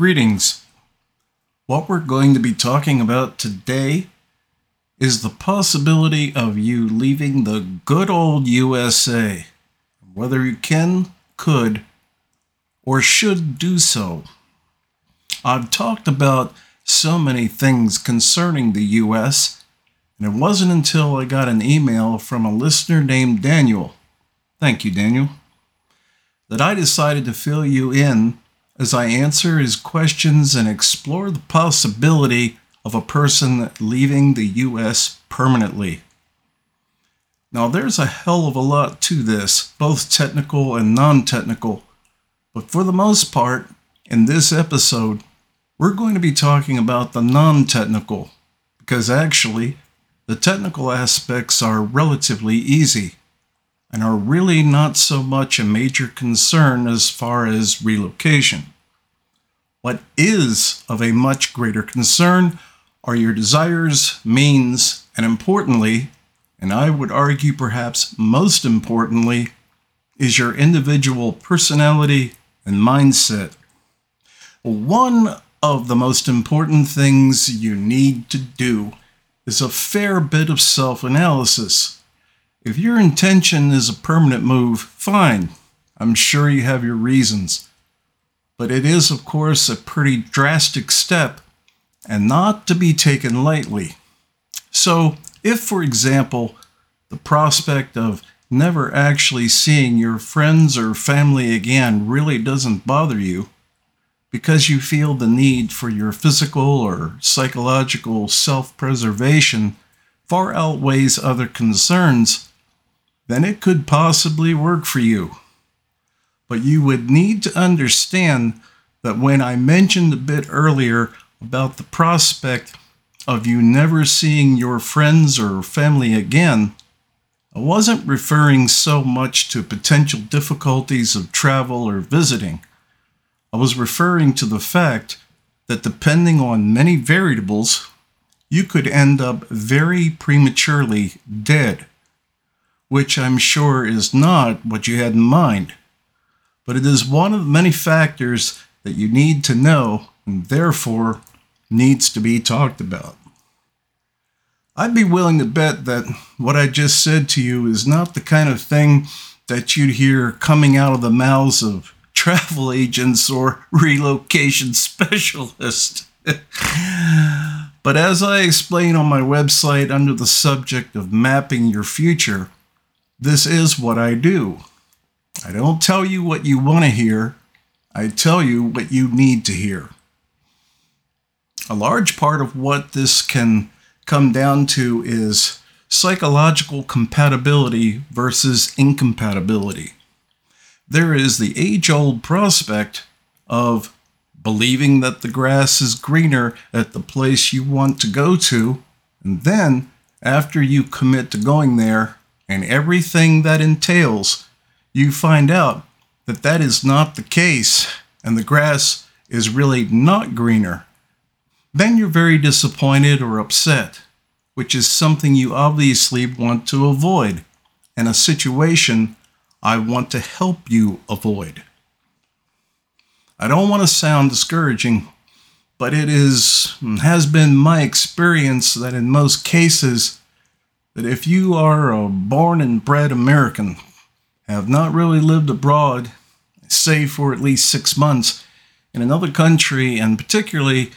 Greetings. What we're going to be talking about today is the possibility of you leaving the good old USA, whether you can, could, or should do so. I've talked about so many things concerning the US, and it wasn't until I got an email from a listener named Daniel. Thank you, Daniel. That I decided to fill you in as I answer his questions and explore the possibility of a person leaving the U.S. permanently. Now, there's a hell of a lot to this, both technical and non technical, but for the most part, in this episode, we're going to be talking about the non technical, because actually, the technical aspects are relatively easy and are really not so much a major concern as far as relocation. What is of a much greater concern are your desires, means, and importantly, and I would argue perhaps most importantly, is your individual personality and mindset. One of the most important things you need to do is a fair bit of self analysis. If your intention is a permanent move, fine. I'm sure you have your reasons but it is, of course, a pretty drastic step and not to be taken lightly. So, if, for example, the prospect of never actually seeing your friends or family again really doesn't bother you, because you feel the need for your physical or psychological self preservation far outweighs other concerns, then it could possibly work for you. But you would need to understand that when I mentioned a bit earlier about the prospect of you never seeing your friends or family again, I wasn't referring so much to potential difficulties of travel or visiting. I was referring to the fact that depending on many variables, you could end up very prematurely dead, which I'm sure is not what you had in mind but it is one of many factors that you need to know and therefore needs to be talked about. I'd be willing to bet that what I just said to you is not the kind of thing that you'd hear coming out of the mouths of travel agents or relocation specialists. but as I explain on my website under the subject of mapping your future, this is what I do. I don't tell you what you want to hear, I tell you what you need to hear. A large part of what this can come down to is psychological compatibility versus incompatibility. There is the age old prospect of believing that the grass is greener at the place you want to go to, and then after you commit to going there and everything that entails, you find out that that is not the case and the grass is really not greener, then you're very disappointed or upset, which is something you obviously want to avoid, and a situation I want to help you avoid. I don't want to sound discouraging, but it is has been my experience that in most cases that if you are a born and bred American, have not really lived abroad, say for at least six months, in another country, and particularly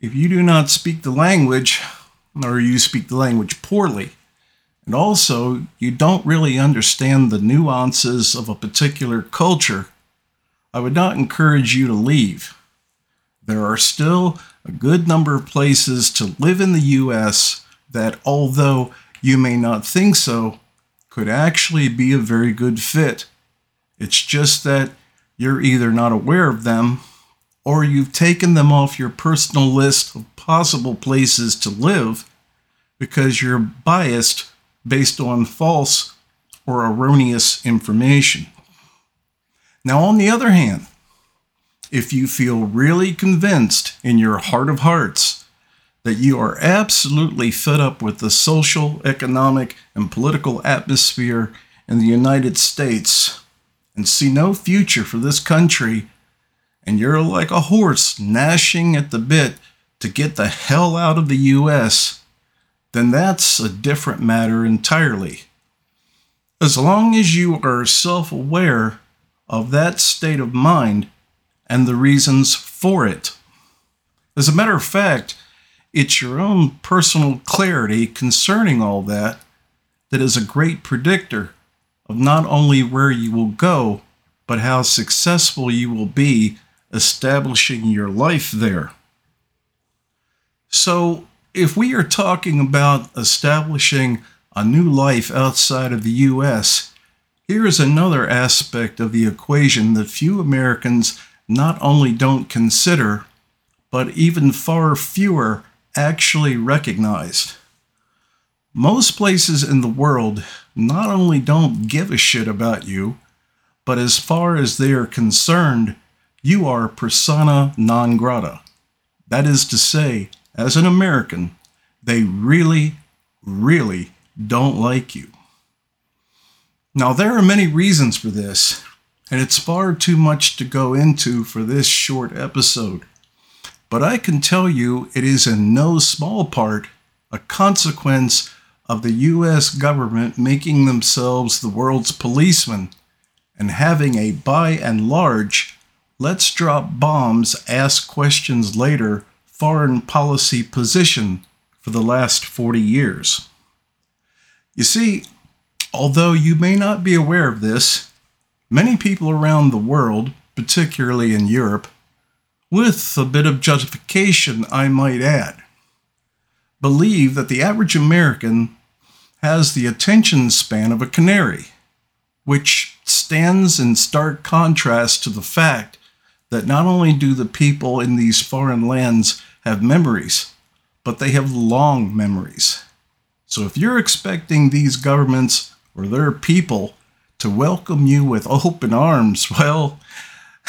if you do not speak the language or you speak the language poorly, and also you don't really understand the nuances of a particular culture, I would not encourage you to leave. There are still a good number of places to live in the US that, although you may not think so, could actually be a very good fit. It's just that you're either not aware of them or you've taken them off your personal list of possible places to live because you're biased based on false or erroneous information. Now, on the other hand, if you feel really convinced in your heart of hearts that you are absolutely fed up with the social, economic, and political atmosphere in the United States and see no future for this country, and you're like a horse gnashing at the bit to get the hell out of the US, then that's a different matter entirely. As long as you are self aware of that state of mind and the reasons for it. As a matter of fact, it's your own personal clarity concerning all that that is a great predictor of not only where you will go, but how successful you will be establishing your life there. So, if we are talking about establishing a new life outside of the US, here is another aspect of the equation that few Americans not only don't consider, but even far fewer actually recognized. Most places in the world not only don't give a shit about you, but as far as they are concerned, you are persona non grata. That is to say, as an American, they really, really don't like you. Now, there are many reasons for this, and it's far too much to go into for this short episode. But I can tell you it is in no small part a consequence of the US government making themselves the world's policemen and having a by and large, let's drop bombs, ask questions later foreign policy position for the last 40 years. You see, although you may not be aware of this, many people around the world, particularly in Europe, with a bit of justification, I might add, believe that the average American has the attention span of a canary, which stands in stark contrast to the fact that not only do the people in these foreign lands have memories, but they have long memories. So if you're expecting these governments or their people to welcome you with open arms, well,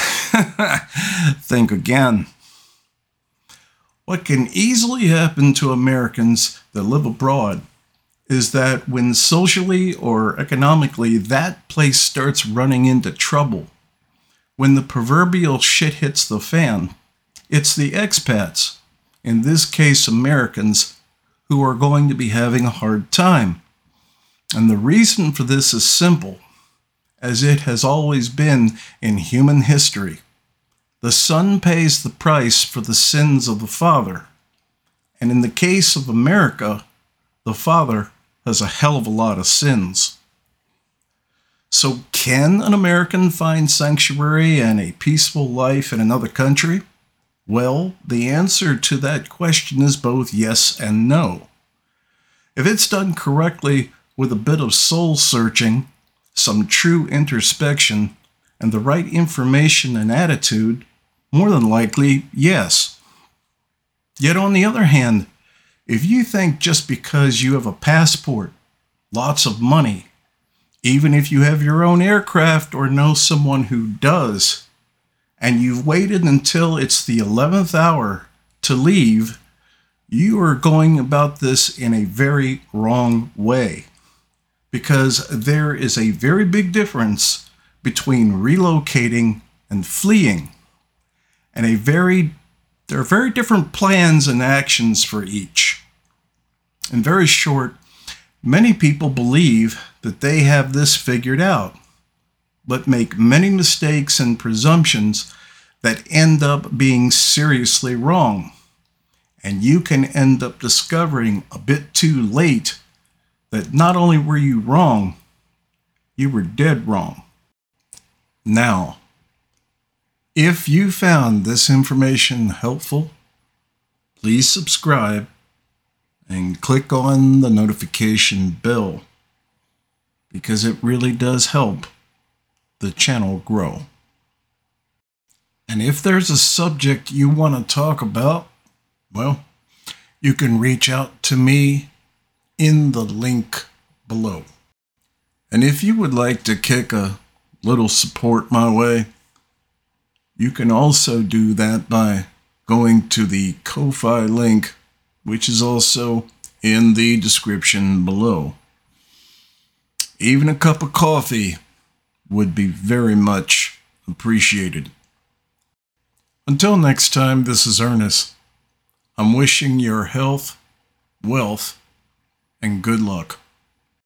think again. What can easily happen to Americans that live abroad is that when socially or economically that place starts running into trouble, when the proverbial shit hits the fan, it's the expats, in this case Americans, who are going to be having a hard time. And the reason for this is simple, as it has always been in human history. The son pays the price for the sins of the father. And in the case of America, the father has a hell of a lot of sins. So, can an American find sanctuary and a peaceful life in another country? Well, the answer to that question is both yes and no. If it's done correctly with a bit of soul searching, some true introspection, and the right information and attitude, more than likely, yes. Yet, on the other hand, if you think just because you have a passport, lots of money, even if you have your own aircraft or know someone who does, and you've waited until it's the 11th hour to leave, you are going about this in a very wrong way. Because there is a very big difference between relocating and fleeing, and a very there are very different plans and actions for each. In very short, many people believe that they have this figured out, but make many mistakes and presumptions that end up being seriously wrong. And you can end up discovering a bit too late that not only were you wrong, you were dead wrong. Now, if you found this information helpful, please subscribe and click on the notification bell because it really does help the channel grow. And if there's a subject you want to talk about, well, you can reach out to me in the link below. And if you would like to kick a little support my way, you can also do that by going to the Ko-Fi link, which is also in the description below. Even a cup of coffee would be very much appreciated. Until next time, this is Earnest. I'm wishing your health, wealth, and good luck.